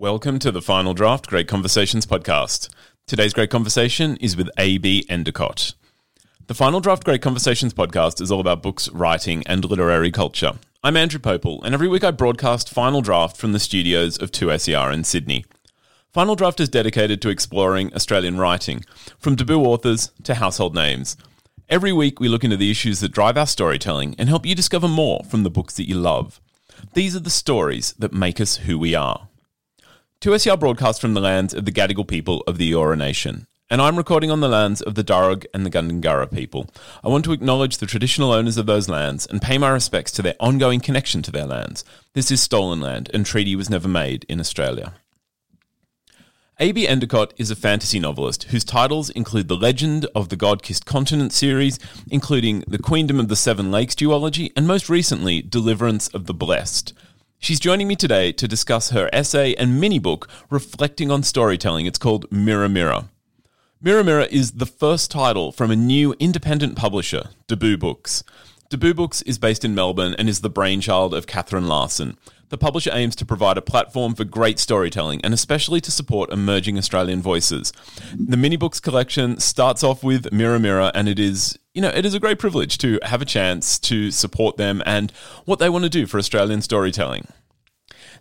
Welcome to the Final Draft Great Conversations podcast. Today's great conversation is with A.B. Endicott. The Final Draft Great Conversations podcast is all about books, writing, and literary culture. I'm Andrew Popel, and every week I broadcast Final Draft from the studios of 2SER in Sydney. Final Draft is dedicated to exploring Australian writing, from debut authors to household names. Every week we look into the issues that drive our storytelling and help you discover more from the books that you love. These are the stories that make us who we are. 2SER broadcasts from the lands of the Gadigal people of the Eora Nation, and I'm recording on the lands of the Darug and the Gundungurra people. I want to acknowledge the traditional owners of those lands and pay my respects to their ongoing connection to their lands. This is stolen land, and treaty was never made in Australia. A.B. Endicott is a fantasy novelist whose titles include The Legend of the God Kissed Continent series, including The Queendom of the Seven Lakes duology, and most recently, Deliverance of the Blessed. She's joining me today to discuss her essay and mini book reflecting on storytelling. It's called Mirror Mirror. Mirror Mirror is the first title from a new independent publisher, Debut Books. Debut Books is based in Melbourne and is the brainchild of Catherine Larson. The publisher aims to provide a platform for great storytelling and especially to support emerging Australian voices. The mini books collection starts off with Mirror Mirror and it is, you know, it is a great privilege to have a chance to support them and what they want to do for Australian storytelling.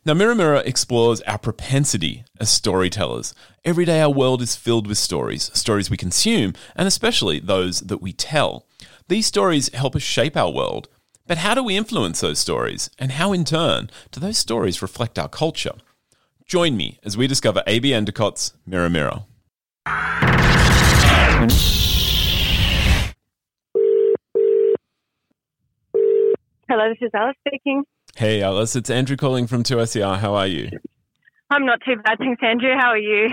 Now, Mirror Mirror explores our propensity as storytellers. Every day, our world is filled with stories, stories we consume, and especially those that we tell. These stories help us shape our world. But how do we influence those stories? And how, in turn, do those stories reflect our culture? Join me as we discover A.B. Endicott's Mirror Mirror. Hello, this is Alice speaking. Hey, Alice, it's Andrew calling from 2SER. How are you? I'm not too bad, thanks, Andrew. How are you?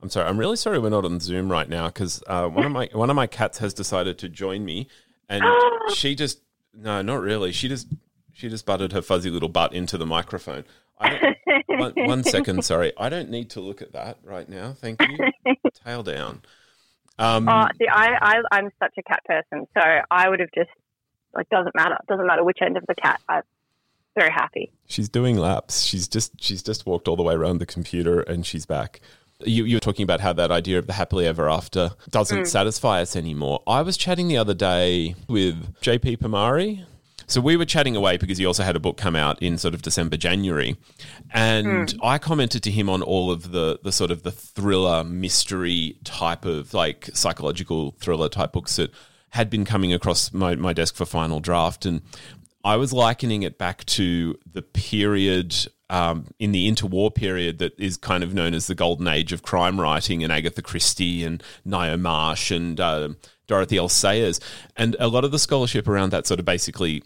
I'm sorry. I'm really sorry we're not on Zoom right now because uh, one of my one of my cats has decided to join me, and she just no, not really. She just she just butted her fuzzy little butt into the microphone. One, one second, sorry. I don't need to look at that right now. Thank you. Tail down. Um, Oh, see, I, I, I'm such a cat person, so I would have just like doesn't matter. Doesn't matter which end of the cat. I'm very happy. She's doing laps. She's just she's just walked all the way around the computer and she's back. You, you were talking about how that idea of the happily ever after doesn't mm. satisfy us anymore. I was chatting the other day with JP Pomare. So we were chatting away because he also had a book come out in sort of December, January, and mm. I commented to him on all of the the sort of the thriller mystery type of like psychological thriller type books that had been coming across my, my desk for final draft, and I was likening it back to the period um, in the interwar period that is kind of known as the golden age of crime writing and Agatha Christie and Ngaio Marsh and uh, Dorothy L. Sayers. And a lot of the scholarship around that sort of basically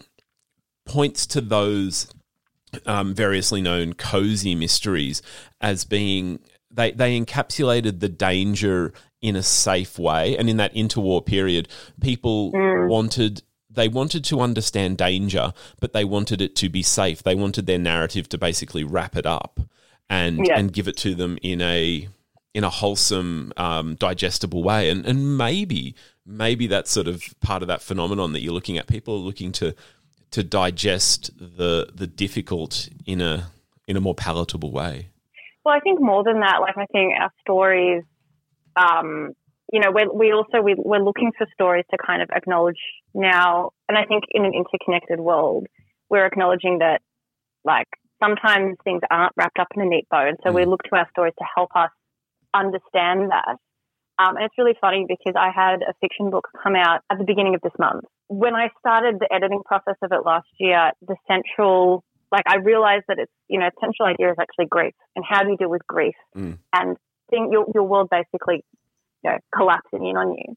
points to those um, variously known cozy mysteries as being they they encapsulated the danger in a safe way and in that interwar period people wanted they wanted to understand danger but they wanted it to be safe. They wanted their narrative to basically wrap it up and Yeah. and give it to them in a in a wholesome um, digestible way. And and maybe maybe that's sort of part of that phenomenon that you're looking at people are looking to to digest the the difficult in a in a more palatable way. Well, I think more than that, like I think our stories, um, you know, we we also we, we're looking for stories to kind of acknowledge now, and I think in an interconnected world, we're acknowledging that like sometimes things aren't wrapped up in a neat bow, and so we look to our stories to help us understand that. Um, and it's really funny because I had a fiction book come out at the beginning of this month. When I started the editing process of it last year, the central, like I realized that it's, you know, central idea is actually grief and how do you deal with grief Mm. and think your, your world basically, you know, collapsing in on you.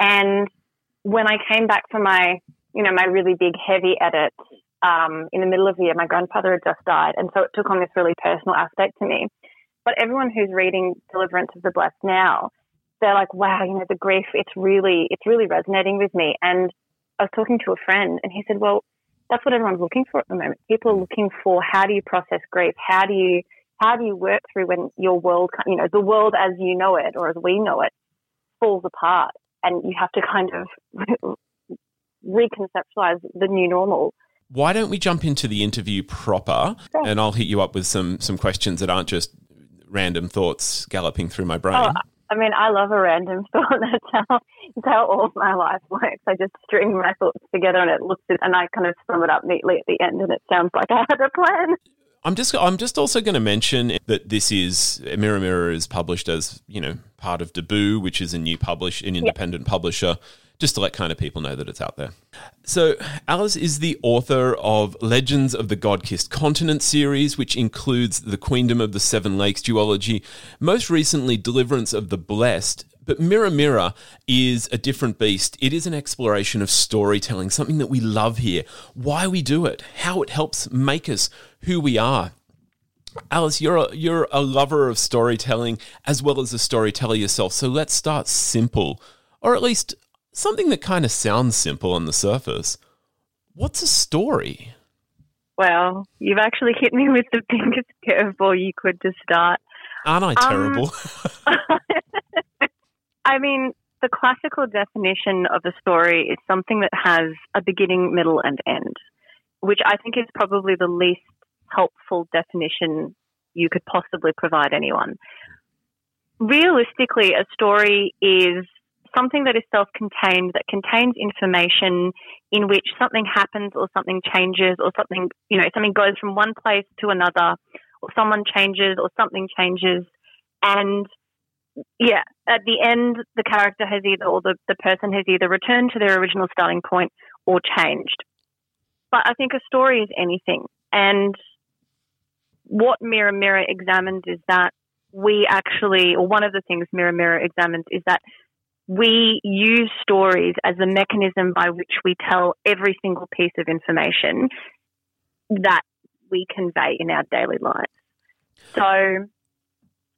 And when I came back from my, you know, my really big heavy edit, um, in the middle of the year, my grandfather had just died. And so it took on this really personal aspect to me. But everyone who's reading Deliverance of the Blessed now, they're like, wow, you know, the grief, it's really, it's really resonating with me. And I was talking to a friend and he said, well, that's what everyone's looking for at the moment. People are looking for how do you process grief? How do you, how do you work through when your world, you know, the world as you know it or as we know it falls apart and you have to kind of reconceptualize the new normal. why don't we jump into the interview proper sure. and I'll hit you up with some some questions that aren't just random thoughts galloping through my brain. Oh, I mean, I love a random thought. That's how, that's how all of my life works. I just string my thoughts together and it looks, and I kind of sum it up neatly at the end and it sounds like I had a plan. I'm just I'm just also going to mention that this is Mirror Mirror is published as you know part of Debut, which is a new publish an independent yep. publisher just to let kind of people know that it's out there. So, Alice is the author of Legends of the God Kissed Continent series, which includes the Queendom of the Seven Lakes duology, most recently, Deliverance of the Blessed. But Mirror Mirror is a different beast. It is an exploration of storytelling, something that we love here, why we do it, how it helps make us who we are. Alice, you're a, you're a lover of storytelling as well as a storyteller yourself. So let's start simple, or at least something that kind of sounds simple on the surface. What's a story? Well, you've actually hit me with the biggest curveball you could to start. Aren't I terrible? Um, I mean, the classical definition of a story is something that has a beginning, middle, and end, which I think is probably the least helpful definition you could possibly provide anyone. Realistically, a story is something that is self contained, that contains information in which something happens or something changes or something, you know, something goes from one place to another or someone changes or something changes. And yeah, at the end, the character has either, or the, the person has either returned to their original starting point or changed. But I think a story is anything. And what Mirror Mirror examines is that we actually, or one of the things Mirror Mirror examines is that we use stories as a mechanism by which we tell every single piece of information that we convey in our daily lives. So,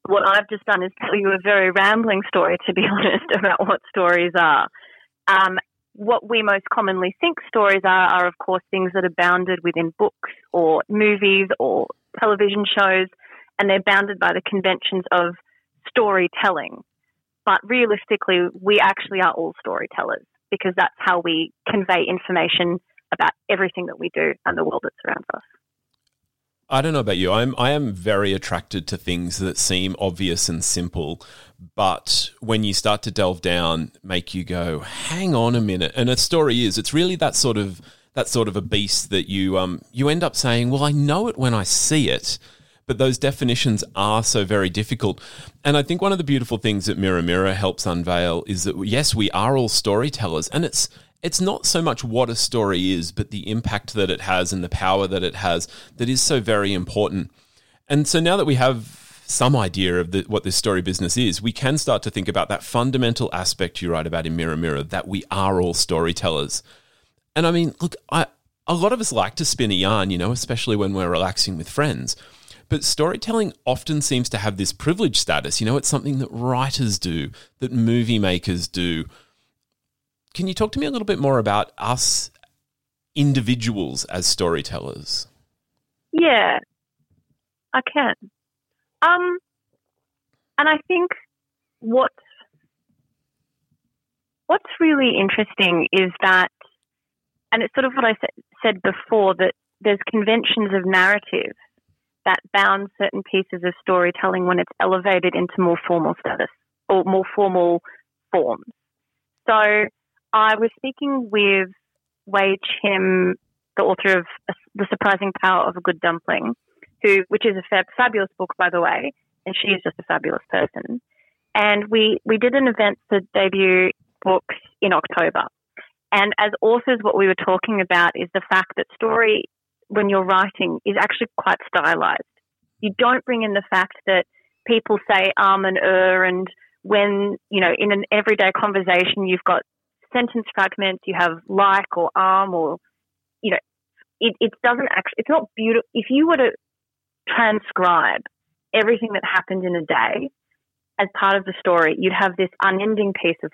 what I've just done is tell you a very rambling story, to be honest, about what stories are. Um, what we most commonly think stories are are, of course, things that are bounded within books or movies or television shows, and they're bounded by the conventions of storytelling. But realistically, we actually are all storytellers because that's how we convey information about everything that we do and the world that surrounds us. I don't know about you. I'm I am very attracted to things that seem obvious and simple, but when you start to delve down, make you go, "Hang on a minute." And a story is it's really that sort of that sort of a beast that you um you end up saying, "Well, I know it when I see it." But those definitions are so very difficult. And I think one of the beautiful things that Mirror Mirror helps unveil is that yes, we are all storytellers, and it's it's not so much what a story is, but the impact that it has and the power that it has that is so very important. And so now that we have some idea of the, what this story business is, we can start to think about that fundamental aspect you write about in Mirror Mirror that we are all storytellers. And I mean, look, I, a lot of us like to spin a yarn, you know, especially when we're relaxing with friends. But storytelling often seems to have this privileged status. You know, it's something that writers do, that movie makers do. Can you talk to me a little bit more about us individuals as storytellers? Yeah, I can. Um, and I think what what's really interesting is that, and it's sort of what I said before that there's conventions of narrative that bounds certain pieces of storytelling when it's elevated into more formal status or more formal forms. So I was speaking with Wai Chim, the author of The Surprising Power of a Good Dumpling, who, which is a fab, fabulous book, by the way, and she is just a fabulous person. And we, we did an event to debut books in October. And as authors, what we were talking about is the fact that story when you're writing is actually quite stylized. You don't bring in the fact that people say um and er and when, you know, in an everyday conversation you've got sentence fragments, you have like or um or, you know, it, it doesn't actually, it's not beautiful. If you were to transcribe everything that happened in a day as part of the story, you'd have this unending piece of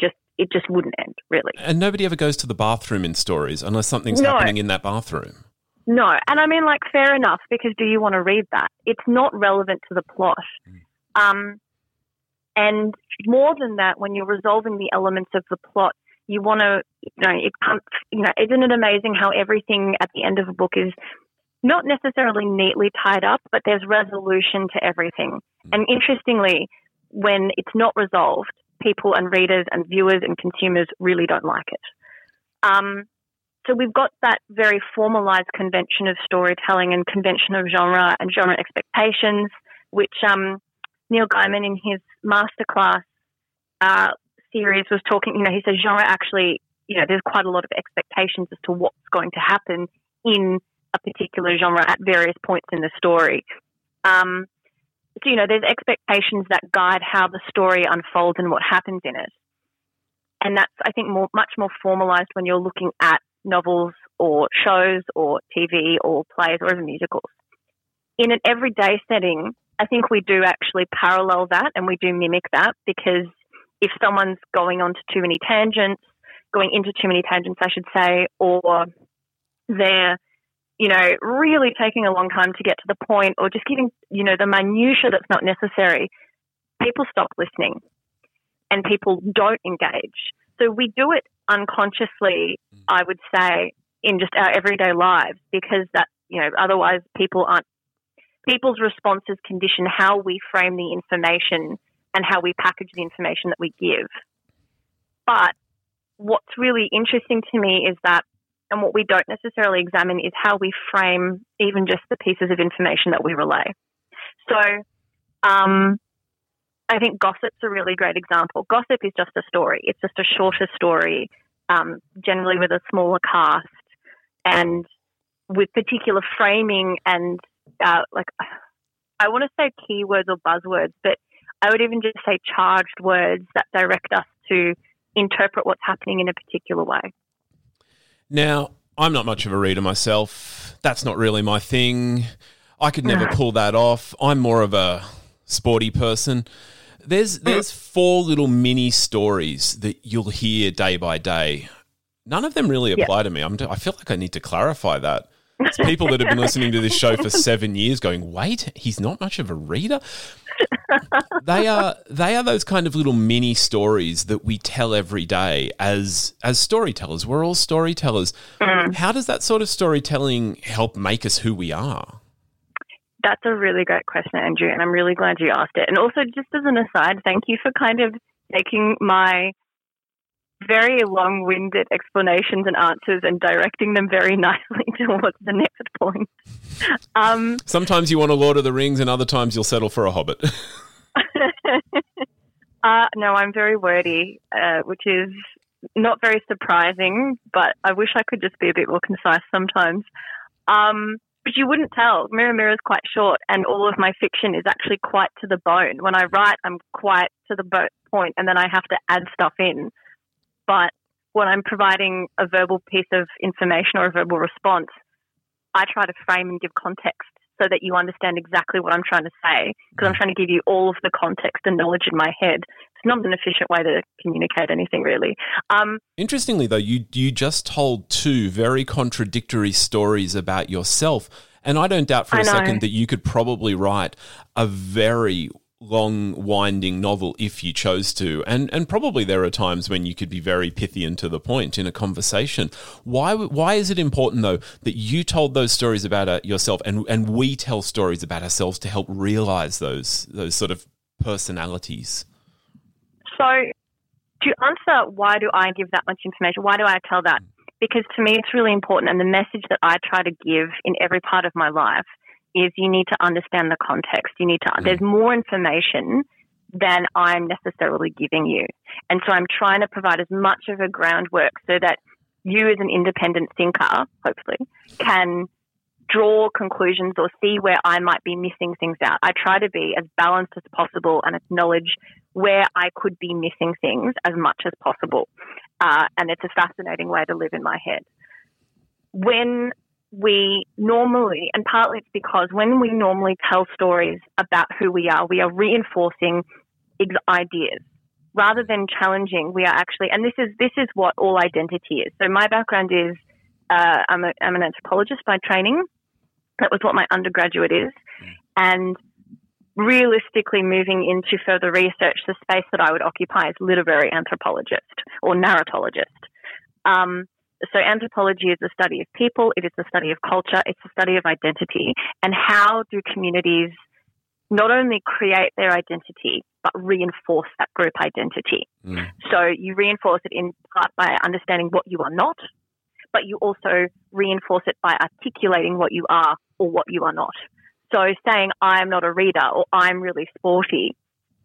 just it just wouldn't end, really. And nobody ever goes to the bathroom in stories unless something's no. happening in that bathroom. No, and I mean, like, fair enough, because do you want to read that? It's not relevant to the plot. Mm. Um, and more than that, when you're resolving the elements of the plot, You want to, you know, it can't, you know, isn't it amazing how everything at the end of a book is not necessarily neatly tied up, but there's resolution to everything. Mm. And interestingly, when it's not resolved, people and readers and viewers and consumers really don't like it. Um, so we've got that very formalized convention of storytelling and convention of genre and genre expectations, which um, Neil Gaiman in his masterclass uh, series was talking. You know, he says genre actually, you know, there's quite a lot of expectations as to what's going to happen in a particular genre at various points in the story. Um, so, you know, there's expectations that guide how the story unfolds and what happens in it. And that's, I think, more, much more formalized when you're looking at novels or shows or TV or plays or even musicals. In an everyday setting, I think we do actually parallel that and we do mimic that because if someone's going on to too many tangents, going into too many tangents, I should say, or they're you know, really taking a long time to get to the point or just giving, you know, the minutia that's not necessary, people stop listening and people don't engage. So we do it unconsciously, mm. I would say, in just our everyday lives because that, you know, otherwise people aren't, people's responses condition how we frame the information and how we package the information that we give. But what's really interesting to me is that and what we don't necessarily examine is how we frame even just the pieces of information that we relay. So, um, I think gossip's a really great example. Gossip is just a story. It's just a shorter story, um, generally with a smaller cast and with particular framing and uh, like I want to say keywords or buzzwords, but I would even just say charged words that direct us to interpret what's happening in a particular way. Now, I'm not much of a reader myself. That's not really my thing. I could never pull that off. I'm more of a sporty person. There's hmm. there's four little mini stories that you'll hear day by day. None of them really apply yeah. to me. I'm, I feel like I need to clarify that. It's people that have been listening to this show for seven years going, wait, he's not much of a reader they are they are those kind of little mini stories that we tell every day as as storytellers. We're all storytellers. Mm. How does that sort of storytelling help make us who we are? That's a really great question, Andrew, and I'm really glad you asked it. And also, just as an aside, thank you for kind of taking my very long winded explanations and answers and directing them very nicely towards the next point. Um, Sometimes you want a Lord of the Rings, and other times you'll settle for a Hobbit. uh, no, I'm very wordy, uh, which is not very surprising, but I wish I could just be a bit more concise sometimes. Um, but you wouldn't tell. Mirror Mirror is quite short, and all of my fiction is actually quite to the bone. When I write, I'm quite to the bo- point, and then I have to add stuff in. But when I'm providing a verbal piece of information or a verbal response, I try to frame and give context so that you understand exactly what I'm trying to say because I'm trying to give you all of the context and knowledge in my head. It's not an efficient way to communicate anything, really. Um, Interestingly, though, you you just told two very contradictory stories about yourself. And I don't doubt for a second that you could probably write a very long winding novel if you chose to. And and probably there are times when you could be very pithy and to the point in a conversation. Why why is it important though that you told those stories about uh, yourself and and we tell stories about ourselves to help realize those those sort of personalities? So to answer why do I give that much information why do I tell that? Because to me it's really important and the message that I try to give in every part of my life is you need to understand the context. You need to, mm. there's more information than I'm necessarily giving you. And so I'm trying to provide as much of a groundwork so that you as an independent thinker, hopefully, can draw conclusions or see where I might be missing things out. I try to be as balanced as possible and acknowledge where I could be missing things as much as possible. Uh, and it's a fascinating way to live in my head. When we normally, and partly it's because when we normally tell stories about who we are, we are reinforcing ideas rather than challenging. We are actually, and this is this is what all identity is. So my background is uh, I'm, a, I'm an anthropologist by training. That was what my undergraduate is, and realistically moving into further research, the space that I would occupy is literary anthropologist or narratologist. Um, so anthropology is the study of people, it is the study of culture, it's the study of identity, and how do communities not only create their identity, but reinforce that group identity. Mm. So you reinforce it in part by understanding what you are not, but you also reinforce it by articulating what you are or what you are not. So saying, I'm not a reader or I'm really sporty,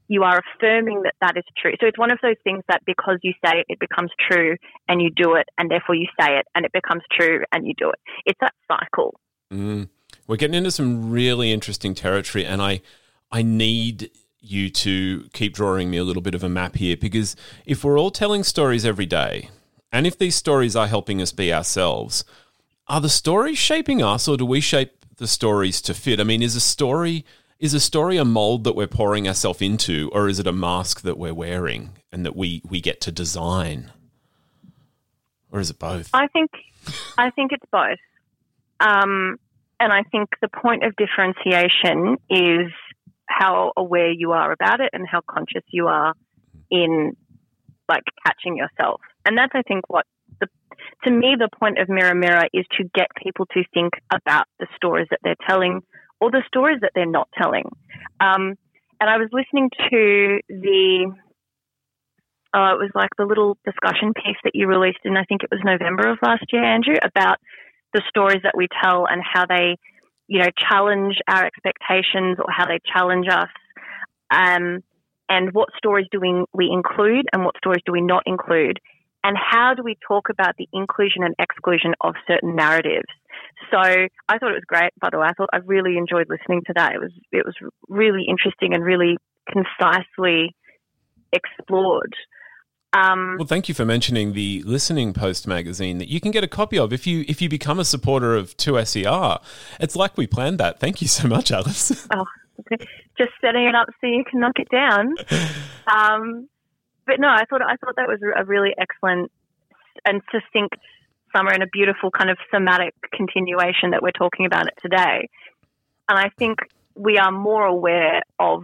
you are affirming that that is true. So it's one of those things that because you say it, it becomes true and you do it, and therefore you say it and it becomes true and you do it. It's that cycle. Mm. We're getting into some really interesting territory, and I, I need you to keep drawing me a little bit of a map here because if we're all telling stories every day, and if these stories are helping us be ourselves, are the stories shaping us, or do we shape the stories to fit? I mean, is a story is a story a mold that we're pouring ourselves into, or is it a mask that we're wearing and that we we get to design, or is it both? I think I think it's both, um, and I think the point of differentiation is how aware you are about it and how conscious you are in like catching yourself, and that's I think what the to me, the point of Mirror Mirror is to get people to think about the stories that they're telling or the stories that they're not telling. Um, and I was listening to the, uh, it was like the little discussion piece that you released in, I think it was November of last year, Andrew, about the stories that we tell and how they, you know, challenge our expectations or how they challenge us. Um, and what stories do we, we include and what stories do we not include? and how do we talk about the inclusion and exclusion of certain narratives? So I thought it was great. By the way, I thought I really enjoyed listening to that. It was it was really interesting and really concisely explored. Um, well, thank you for mentioning the Listening Post magazine that you can get a copy of if you if you become a supporter of 2SER. It's like we planned that. Thank you so much, Alice. oh, okay. just setting it up so you can knock it down. Um, but no, I thought I thought that was a really excellent and succinct summary and a beautiful kind of thematic continuation that we're talking about it today. And I think we are more aware of,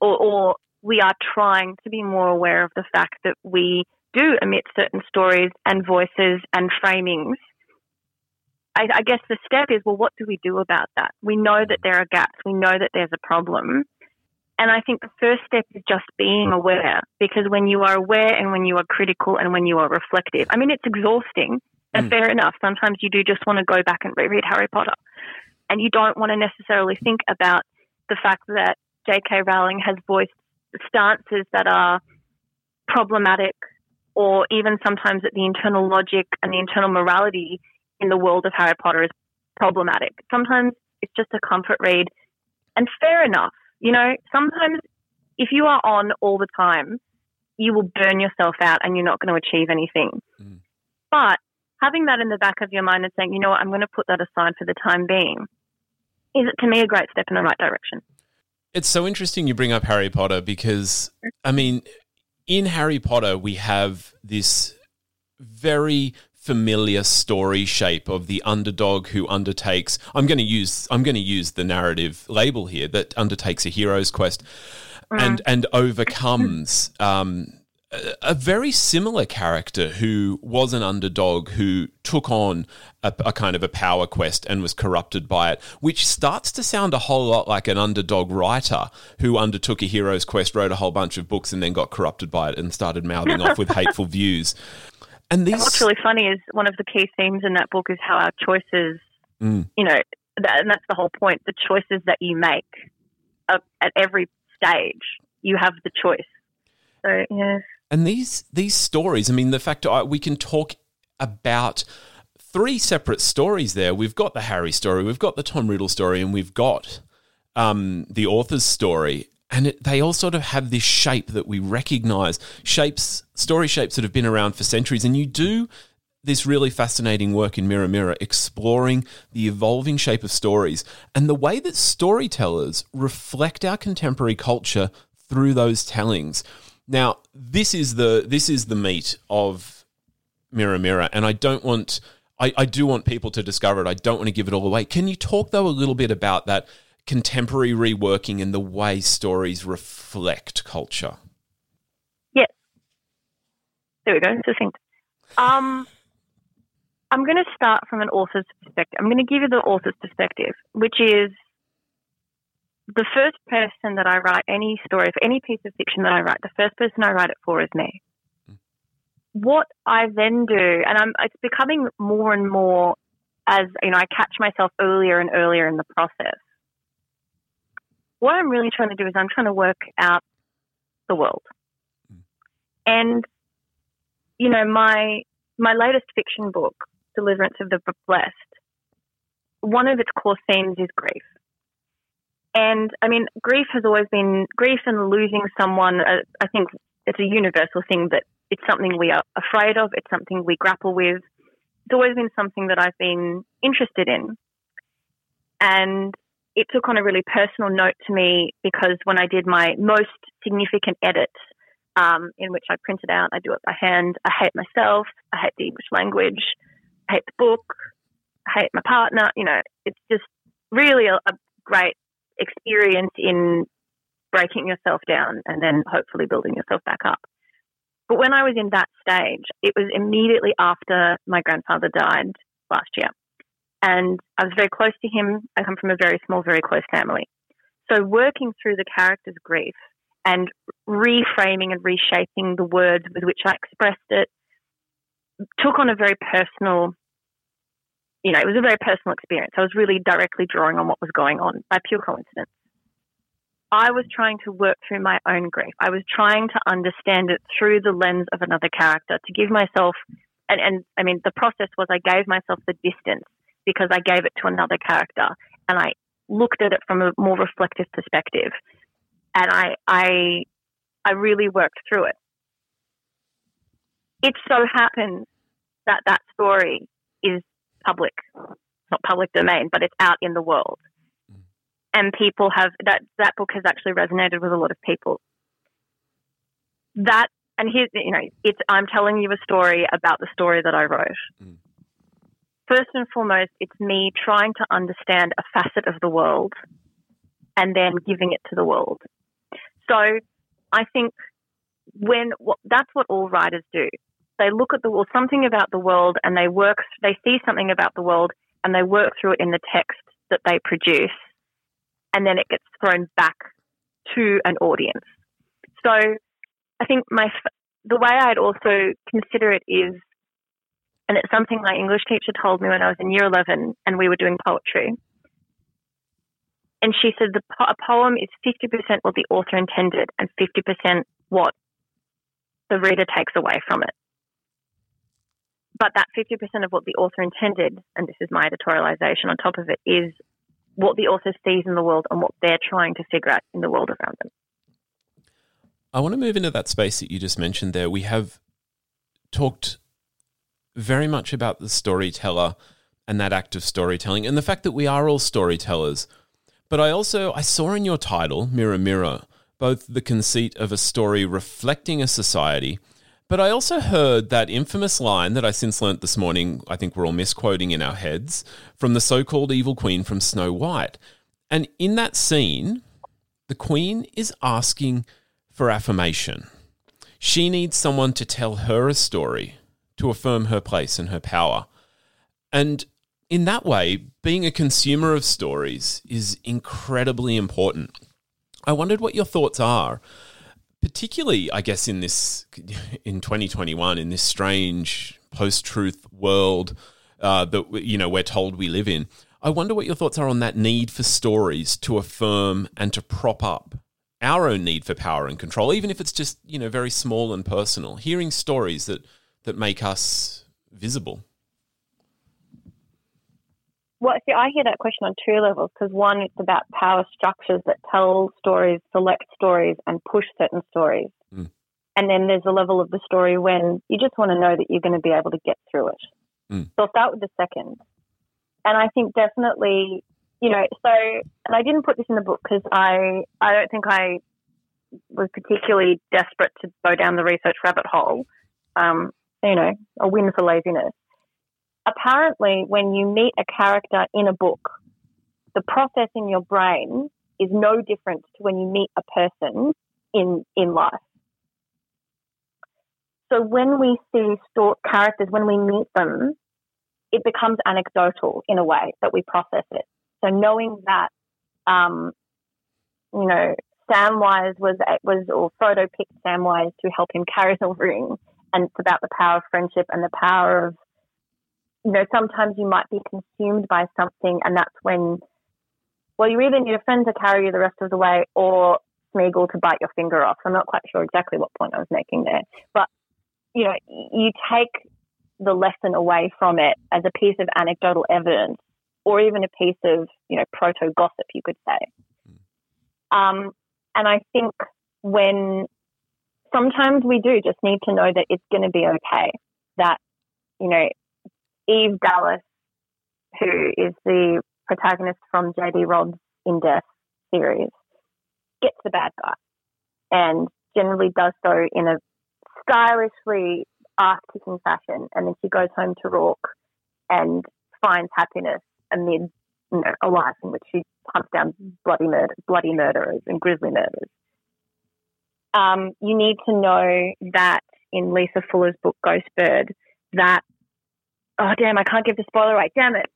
or, or we are trying to be more aware of the fact that we do emit certain stories and voices and framings. I, I, guess the step is, well, what do we do about that? We know that there are gaps. We know that there's a problem. And I think the first step is just being aware because when you are aware and when you are critical and when you are reflective, I mean, it's exhausting and mm. fair enough. Sometimes you do just want to go back and reread Harry Potter and you don't want to necessarily think about the fact that J.K. Rowling has voiced stances that are problematic or even sometimes that the internal logic and the internal morality in the world of Harry Potter is problematic. Sometimes it's just a comfort read and fair enough. You know, sometimes if you are on all the time, you will burn yourself out and you're not going to achieve anything. Mm. But having that in the back of your mind and saying, you know what, I'm going to put that aside for the time being, is it to me a great step in the right direction. It's so interesting you bring up Harry Potter because, I mean, in Harry Potter, we have this very familiar story shape of the underdog who undertakes I'm going to use I'm going to use the narrative label here that undertakes a hero's quest mm. and and overcomes um, a, very similar character who was an underdog who took on a, a, kind of a power quest and was corrupted by it, which starts to sound a whole lot like an underdog writer who undertook a hero's quest, wrote a whole bunch of books, and then got corrupted by it and started mouthing off with hateful views. And, these... and what's really funny is one of the key themes in that book is how our choices, mm. you know, that, and that's the whole point. The choices that you make at every stage, you have the choice. So yeah. And these these stories, I mean, the fact we can talk about three separate stories there. We've got the Harry story, we've got the Tom Riddle story, and we've got um, the author's story. And it, they all sort of have this shape that we recognize shapes story shapes that have been around for centuries. And you do this really fascinating work in mirror mirror exploring the evolving shape of stories and the way that storytellers reflect our contemporary culture through those tellings now this is the this is the meat of mirror mirror and i don't want I, I do want people to discover it i don't want to give it all away can you talk though a little bit about that contemporary reworking and the way stories reflect culture? Yes. There we go. Succinct. Um, I'm going to start from an author's perspective. I'm going to give you the author's perspective, which is the first person that I write any story for any piece of fiction that I write, the first person I write it for is me. Mm. What I then do, and I'm, it's becoming more and more as you know, I catch myself earlier and earlier in the process. What I'm really trying to do is I'm trying to work out the world, mm. and you know, my my latest fiction book, Deliverance of the Blessed, one of its core themes is grief. And I mean, grief has always been grief and losing someone. Uh, I think it's a universal thing that it's something we are afraid of. It's something we grapple with. It's always been something that I've been interested in. And it took on a really personal note to me because when I did my most significant edit, um, in which I printed out, I do it by hand. I hate myself. I hate the English language. I hate the book. I hate my partner. You know, it's just really a, a great experience in breaking yourself down and then hopefully building yourself back up. But when I was in that stage, it was immediately after my grandfather died last year. And I was very close to him. I come from a very small, very close family. So working through the character's grief and reframing and reshaping the words with which I expressed it took on a very personal you know, it was a very personal experience. I was really directly drawing on what was going on by pure coincidence. I was trying to work through my own grief. I was trying to understand it through the lens of another character to give myself, and, and I mean, the process was I gave myself the distance because I gave it to another character and I looked at it from a more reflective perspective. And I, I, I really worked through it. It so happens that that story is public, not public domain, but it's out in the world. Mm. And people have that that book has actually resonated with a lot of people. That and here's you know it's I'm telling you a story about the story that I wrote. Mm. First and foremost, it's me trying to understand a facet of the world and then giving it to the world. So I think when that's what all writers do they look at the world, something about the world, and they work, they see something about the world, and they work through it in the text that they produce, and then it gets thrown back to an audience. So, I think my the way I'd also consider it is, and it's something my English teacher told me when I was in year eleven, and we were doing poetry. And she said the a poem is fifty percent what the author intended, and fifty percent what the reader takes away from it but that 50% of what the author intended, and this is my editorialization on top of it, is what the author sees in the world and what they're trying to figure out in the world around them. I want to move into that space that you just mentioned there. We have talked very much about the storyteller and that act of storytelling and the fact that we are all storytellers. But I also I saw in your title, Mirror Mirror, both the conceit of a story reflecting a society but I also heard that infamous line that I since learnt this morning, I think we're all misquoting in our heads, from the so called evil queen from Snow White. And in that scene, the queen is asking for affirmation. She needs someone to tell her a story to affirm her place and her power. And in that way, being a consumer of stories is incredibly important. I wondered what your thoughts are particularly, I guess, in this in 2021, in this strange post-truth world uh, that you know we're told we live in. I wonder what your thoughts are on that need for stories to affirm and to prop up our own need for power and control, even if it's just you know very small and personal. Hearing stories that that make us visible. Well, see, I hear that question on two levels because one, it's about power structures that tell stories, select stories, and push certain stories. Mm. And then there's a level of the story when you just want to know that you're going to be able to get through it. Mm. So I'll start with the second. And I think definitely, you know, so, and I didn't put this in the book because I, I don't think I was particularly desperate to go down the research rabbit hole. Um, you know, a win for laziness apparently, when you meet a character in a book, the process in your brain is no different to when you meet a person in in life. So when we see story characters, when we meet them, it becomes anecdotal in a way that we process it. So knowing that, um, you know, Samwise was was or Frodo picked Samwise to help him carry the ring, and it's about the power of friendship and the power of, you know, sometimes you might be consumed by something, and that's when, well, you either need a friend to carry you the rest of the way, or Smeagol to bite your finger off. I'm not quite sure exactly what point I was making there, but you know, you take the lesson away from it as a piece of anecdotal evidence or even a piece of, you know, proto gossip, you could say. Um, and I think when sometimes we do just need to know that it's going to be okay, that, you know, Eve Dallas, who is the protagonist from JD Robb's In Death series, gets the bad guy and generally does so in a stylishly ass kicking fashion. And then she goes home to Roarke and finds happiness amid you know, a life in which she hunts down bloody murder, bloody murderers and grisly murders. Um, you need to know that in Lisa Fuller's book Ghost Bird that oh damn I can't give the spoiler away damn it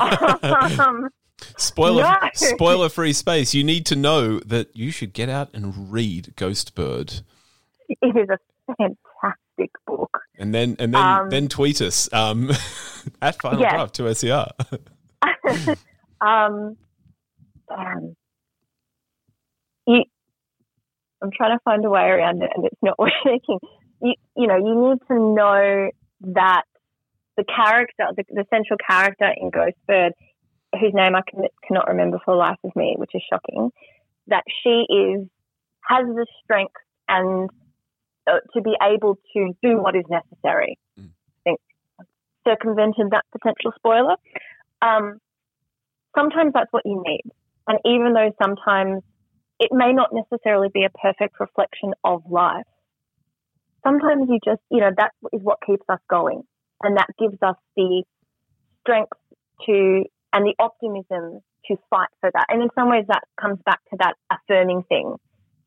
um, spoiler no. spoiler free space you need to know that you should get out and read Ghost Bird it is a fantastic book. And then and then um, then tweet us um, at Final yes. Draft 2SER. um, um, you, I'm trying to find a way around it, and it's not working. You, you know, you need to know that the character, the, the central character in Ghost Bird, whose name I can, cannot remember for the life of me, which is shocking, that she is has the strength and uh, to be able to do what is necessary. Mm. I think circumvented that potential spoiler. Um, sometimes that's what you need. And even though sometimes it may not necessarily be a perfect reflection of life, sometimes you just, you know, that is what keeps us going. And that gives us the strength to and the optimism to fight for that. And in some ways, that comes back to that affirming thing.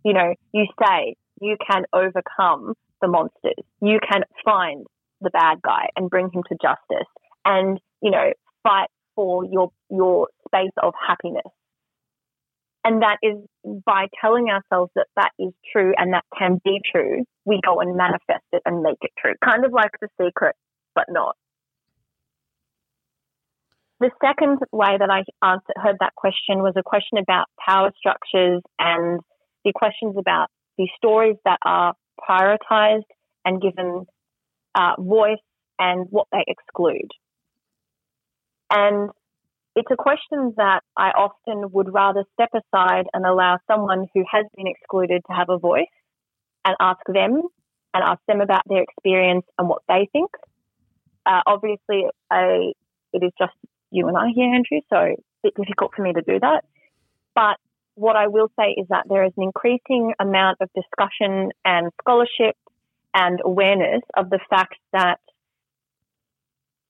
You know, you say, you can overcome the monsters. You can find the bad guy and bring him to justice and, you know, fight for your, your space of happiness. And that is by telling ourselves that that is true and that can be true, we go and manifest it and make it true. Kind of like the secret, but not. The second way that I answered, heard that question was a question about power structures and the questions about the stories that are prioritized and given uh, voice and what they exclude. And it's a question that I often would rather step aside and allow someone who has been excluded to have a voice and ask them and ask them about their experience and what they think. Uh, obviously, I, it is just you and I here, Andrew, so it's difficult for me to do that. But what I will say is that there is an increasing amount of discussion and scholarship and awareness of the fact that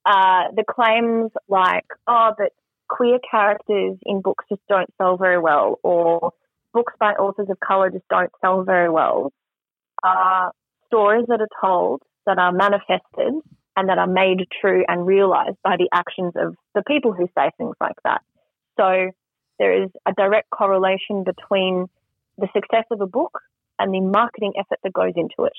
uh, the claims like, oh, but queer characters in books just don't sell very well, or books by authors of color just don't sell very well, are stories that are told, that are manifested, and that are made true and realized by the actions of the people who say things like that. So there is a direct correlation between the success of a book and the marketing effort that goes into it.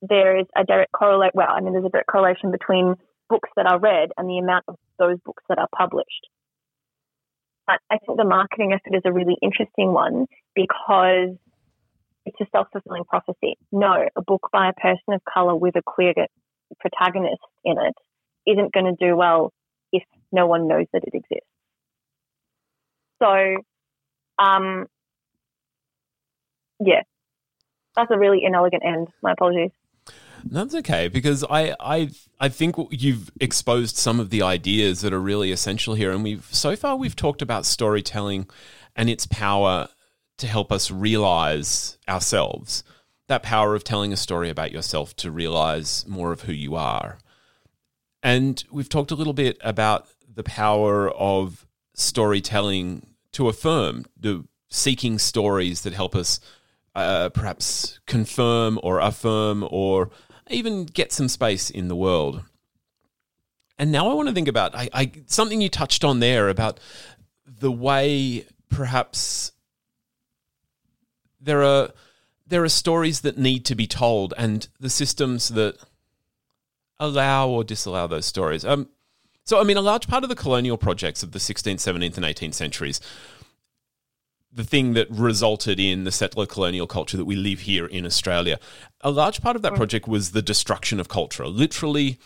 There is a direct correlate. Well, I mean, there's a direct correlation between books that are read and the amount of those books that are published. But I think the marketing effort is a really interesting one because it's a self-fulfilling prophecy. No, a book by a person of color with a queer protagonist in it isn't going to do well if no one knows that it exists. So, um, yeah, that's a really inelegant end. My apologies. That's okay because I, I I think you've exposed some of the ideas that are really essential here, and we've so far we've talked about storytelling and its power to help us realize ourselves. That power of telling a story about yourself to realize more of who you are. And we've talked a little bit about the power of storytelling to affirm, the seeking stories that help us uh, perhaps confirm or affirm or even get some space in the world. And now I want to think about I, I, something you touched on there about the way perhaps there are there are stories that need to be told and the systems that allow or disallow those stories. Um, so, I mean, a large part of the colonial projects of the 16th, 17th, and 18th centuries, the thing that resulted in the settler colonial culture that we live here in Australia, a large part of that project was the destruction of culture. Literally,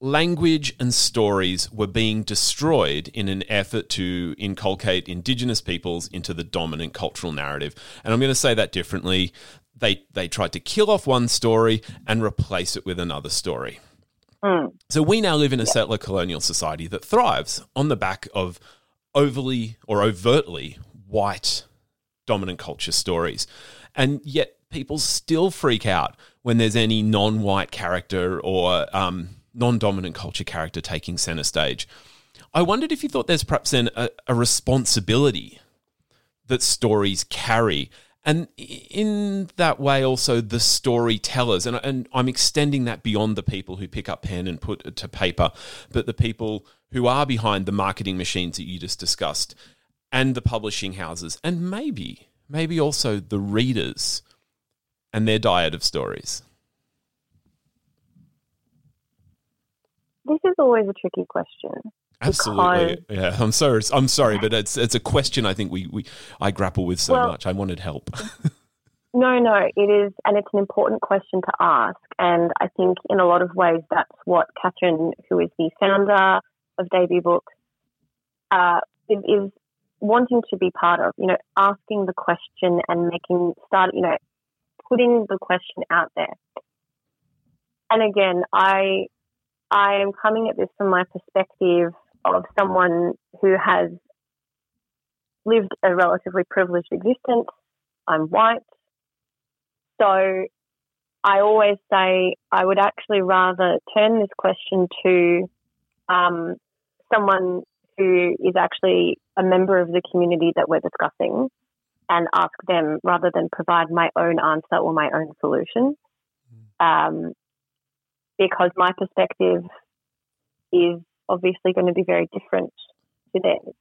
language and stories were being destroyed in an effort to inculcate Indigenous peoples into the dominant cultural narrative. And I'm going to say that differently. They, they tried to kill off one story and replace it with another story. Mm. So we now live in a settler colonial society that thrives on the back of overly or overtly white dominant culture stories. And yet people still freak out when there's any non white character or um, non dominant culture character taking center stage. I wondered if you thought there's perhaps then a, a responsibility that stories carry and in that way also the storytellers and, and i'm extending that beyond the people who pick up pen and put it to paper but the people who are behind the marketing machines that you just discussed and the publishing houses and maybe maybe also the readers and their diet of stories. This is always a tricky question Absolutely. Because, yeah. I'm sorry. I'm sorry, but it's it's a question I think we, we I grapple with so well, much. I wanted help. no, no, it is, and it's an important question to ask. And I think in a lot of ways, that's what Catherine, who is the founder of Taboo Books, uh, is, is wanting to be part of. You know, asking the question and making start. You know, putting the question out there. And again, I I am coming at this from my perspective of someone who has lived a relatively privileged existence. I'm white. So I always say I would actually rather turn this question to um, someone who is actually a member of the community that we're discussing and ask them rather than provide my own answer or my own solution. Hmm. Um, because my perspective is obviously going to be very different to theirs.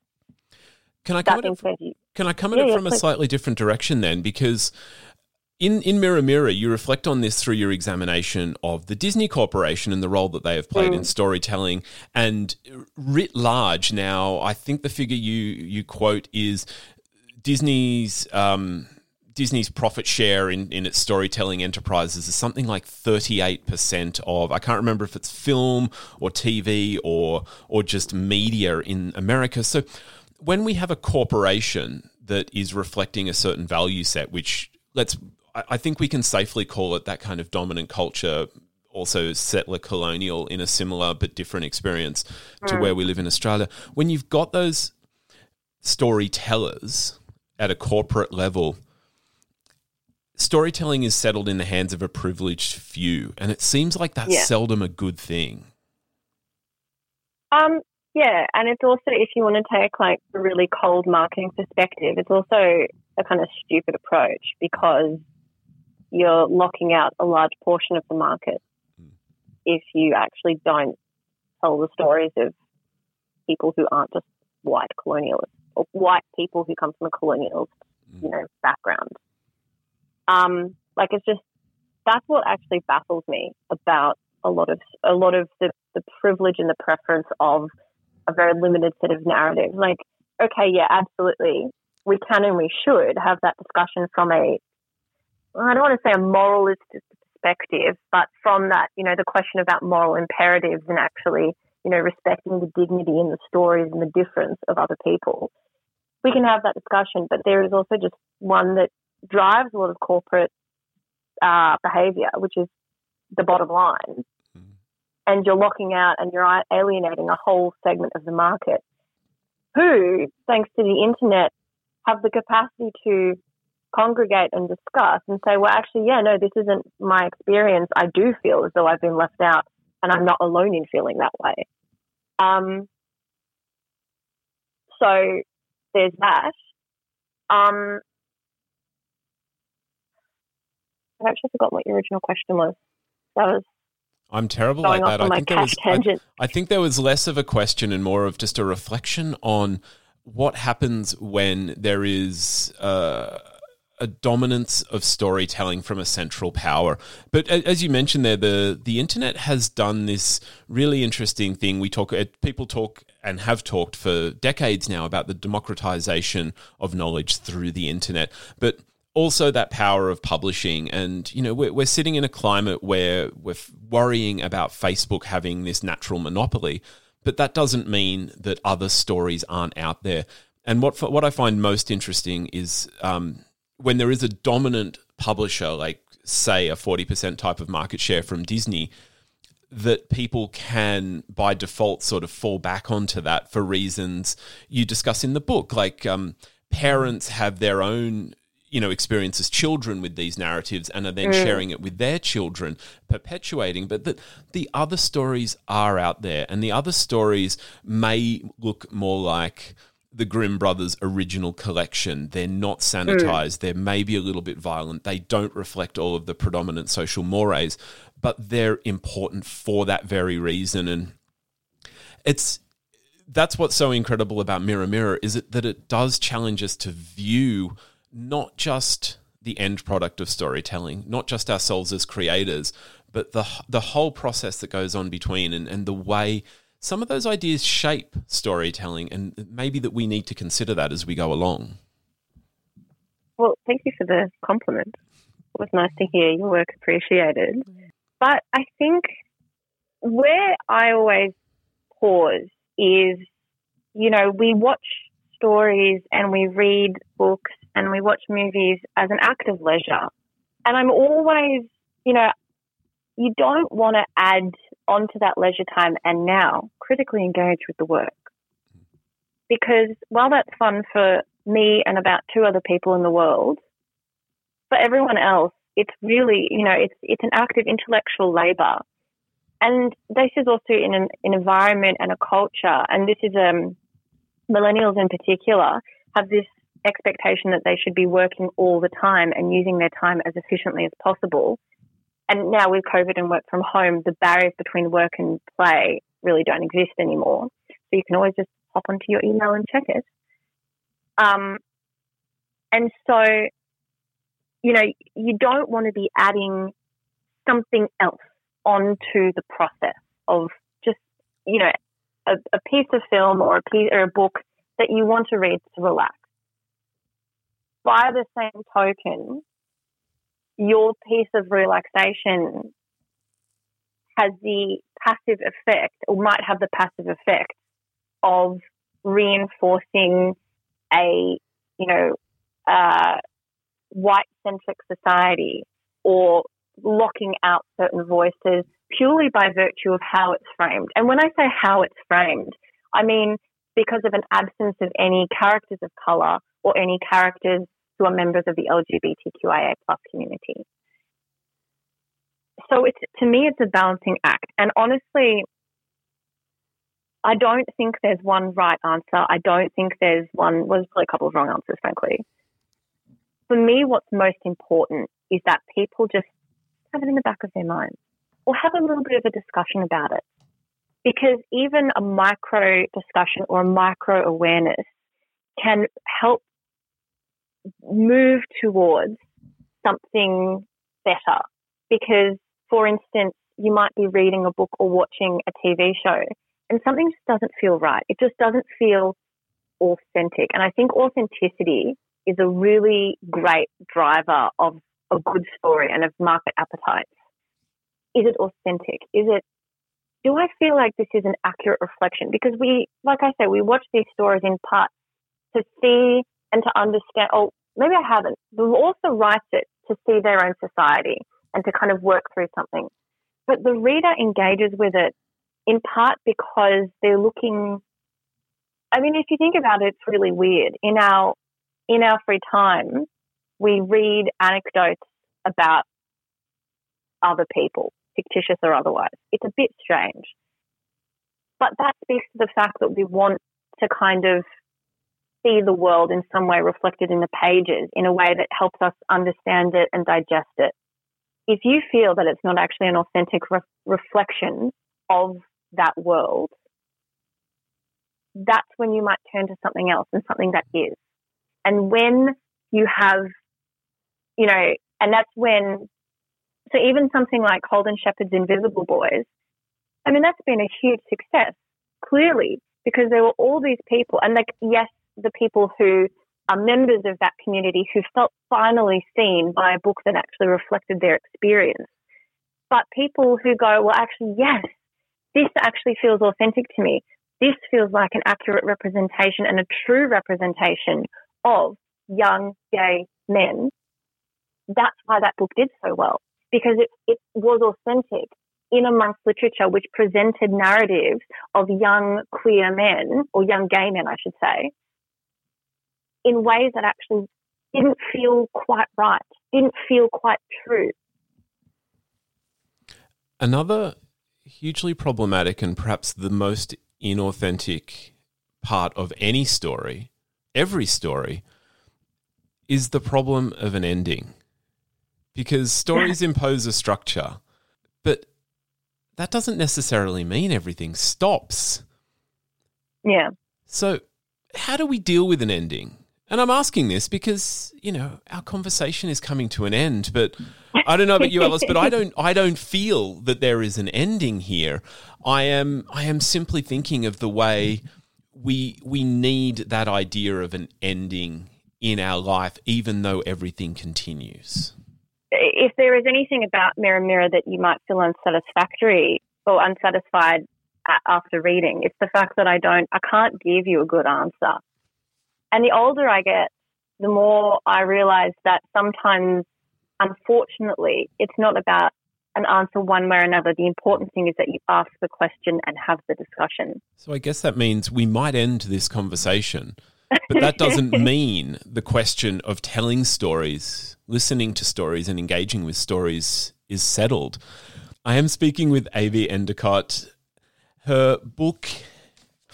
Can I come, at it, can I come at yeah, it from yeah, a slightly different direction then? Because in, in Mirror Mirror, you reflect on this through your examination of the Disney Corporation and the role that they have played mm. in storytelling. And writ large, now, I think the figure you, you quote is Disney's. Um, Disney's profit share in, in its storytelling enterprises is something like 38% of, I can't remember if it's film or TV or, or just media in America. So when we have a corporation that is reflecting a certain value set, which let's, I think we can safely call it that kind of dominant culture also settler colonial in a similar but different experience to mm. where we live in Australia. When you've got those storytellers at a corporate level storytelling is settled in the hands of a privileged few, and it seems like that's yeah. seldom a good thing. Um, yeah, and it's also if you want to take like a really cold marketing perspective, it's also a kind of stupid approach because you're locking out a large portion of the market mm. if you actually don't tell the stories of people who aren't just white colonialists or white people who come from a colonialist, mm. you know, background. Um, like it's just that's what actually baffles me about a lot of a lot of the, the privilege and the preference of a very limited set of narratives. Like, okay, yeah, absolutely, we can and we should have that discussion from a I don't want to say a moralist perspective, but from that, you know, the question about moral imperatives and actually, you know, respecting the dignity and the stories and the difference of other people. We can have that discussion, but there is also just one that drives a lot of corporate uh, behavior, which is the bottom line. Mm. And you're locking out and you're alienating a whole segment of the market who, thanks to the internet, have the capacity to congregate and discuss and say, well, actually, yeah, no, this isn't my experience. I do feel as though I've been left out and I'm not alone in feeling that way. Um, so there's that. Um, I actually forgot what your original question was. That was I'm terrible off that. on I my think there was I, tangent. I think there was less of a question and more of just a reflection on what happens when there is uh, a dominance of storytelling from a central power. But as you mentioned there, the the internet has done this really interesting thing. We talk, uh, people talk and have talked for decades now about the democratization of knowledge through the internet, but also that power of publishing. And you know we're, we're sitting in a climate where we're worrying about facebook having this natural monopoly but that doesn't mean that other stories aren't out there. And what what i find most interesting is um, when there is a dominant publisher like say a 40% type of market share from disney that people can by default sort of fall back onto that for reasons you discuss in the book. Like um, parents have their own you know experience as children with these narratives and are then mm. sharing it with their children perpetuating but that the other stories are out there and the other stories may look more like the Grimm brothers original collection. They're not mm. sanitized. They're maybe a little bit violent. They don't reflect all of the predominant social mores but they're important for that very reason. And it's that's what's so incredible about Mirror Mirror is it that it does challenge us to view not just the end product of storytelling, not just ourselves as creators, but the the whole process that goes on between and, and the way some of those ideas shape storytelling and maybe that we need to consider that as we go along. Well, thank you for the compliment. It was nice to hear your work appreciated. But I think where I always pause is, you know, we watch stories and we read books and we watch movies as an act of leisure. And I'm always, you know, you don't want to add onto that leisure time and now critically engage with the work. Because while that's fun for me and about two other people in the world, for everyone else, it's really, you know, it's it's an act of intellectual labor. And this is also in an, an environment and a culture, and this is um, millennials in particular have this expectation that they should be working all the time and using their time as efficiently as possible. And now with COVID and work from home, the barriers between work and play really don't exist anymore. So you can always just hop onto your email and check it. Um, and so, you know, you don't want to be adding something else onto the process of just, you know, a, a piece of film or a piece or a book that you want to read to relax. By the same token, your piece of relaxation has the passive effect or might have the passive effect of reinforcing a, you know, uh, white centric society or locking out certain voices purely by virtue of how it's framed. And when I say how it's framed, I mean because of an absence of any characters of color or any characters who are members of the LGBTQIA plus community. So it's to me it's a balancing act. And honestly, I don't think there's one right answer. I don't think there's one well, there's probably a couple of wrong answers, frankly. For me, what's most important is that people just have it in the back of their minds or have a little bit of a discussion about it. Because even a micro discussion or a micro awareness can help move towards something better. Because, for instance, you might be reading a book or watching a TV show and something just doesn't feel right. It just doesn't feel authentic. And I think authenticity is a really great driver of a good story and of market appetite. Is it authentic? Is it, do I feel like this is an accurate reflection? Because we, like I say, we watch these stories in part to see and to understand, oh, maybe I haven't. The author writes it to see their own society and to kind of work through something. But the reader engages with it in part because they're looking. I mean, if you think about it, it's really weird. In our in our free time, we read anecdotes about other people, fictitious or otherwise. It's a bit strange, but that speaks to the fact that we want to kind of see the world in some way reflected in the pages in a way that helps us understand it and digest it. If you feel that it's not actually an authentic re- reflection of that world, that's when you might turn to something else and something that is. And when you have, you know, and that's when, so even something like Holden Sheppard's Invisible Boys, I mean, that's been a huge success, clearly, because there were all these people, and like, yes, the people who are members of that community who felt finally seen by a book that actually reflected their experience. But people who go, well, actually, yes, this actually feels authentic to me. This feels like an accurate representation and a true representation of young gay men. That's why that book did so well because it, it was authentic in amongst literature which presented narratives of young queer men or young gay men, I should say, in ways that actually didn't feel quite right, didn't feel quite true. Another hugely problematic and perhaps the most inauthentic part of any story, every story, is the problem of an ending. Because stories impose a structure, but that doesn't necessarily mean everything stops. Yeah. So, how do we deal with an ending? And I'm asking this because, you know, our conversation is coming to an end, but I don't know about you, Alice, but I don't I don't feel that there is an ending here. I am I am simply thinking of the way we we need that idea of an ending in our life, even though everything continues. If there is anything about Mirror Mirror that you might feel unsatisfactory or unsatisfied after reading, it's the fact that I don't I can't give you a good answer and the older I get, the more I realize that sometimes, unfortunately, it's not about an answer one way or another. The important thing is that you ask the question and have the discussion. So I guess that means we might end this conversation, but that doesn't mean the question of telling stories, listening to stories, and engaging with stories is settled. I am speaking with A.B. Endicott. Her book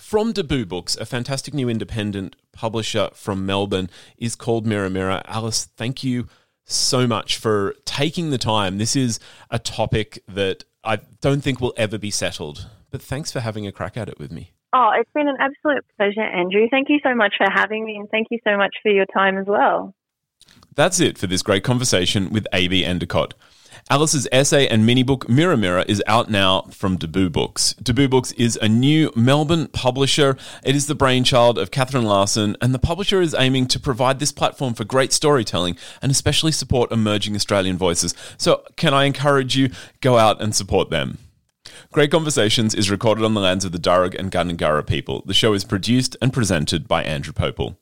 from Taboo Books, a fantastic new independent publisher from Melbourne, is called Mirror Mirror. Alice, thank you so much for taking the time. This is a topic that I don't think will ever be settled, but thanks for having a crack at it with me. Oh, it's been an absolute pleasure, Andrew. Thank you so much for having me, and thank you so much for your time as well. That's it for this great conversation with AB Endicott. Alice's essay and mini book Mirror Mirror is out now from Taboo Books. Taboo Books is a new Melbourne publisher. It is the brainchild of Catherine Larson, and the publisher is aiming to provide this platform for great storytelling and especially support emerging Australian voices. So, can I encourage you go out and support them? Great Conversations is recorded on the lands of the Darug and Gundungurra people. The show is produced and presented by Andrew Popel.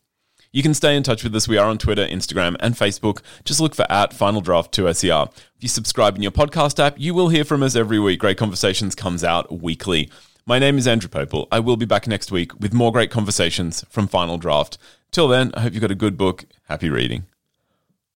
You can stay in touch with us. We are on Twitter, Instagram, and Facebook. Just look for at Final Draft 2SER. If you subscribe in your podcast app, you will hear from us every week. Great Conversations comes out weekly. My name is Andrew Popel. I will be back next week with more great conversations from Final Draft. Till then, I hope you've got a good book. Happy reading.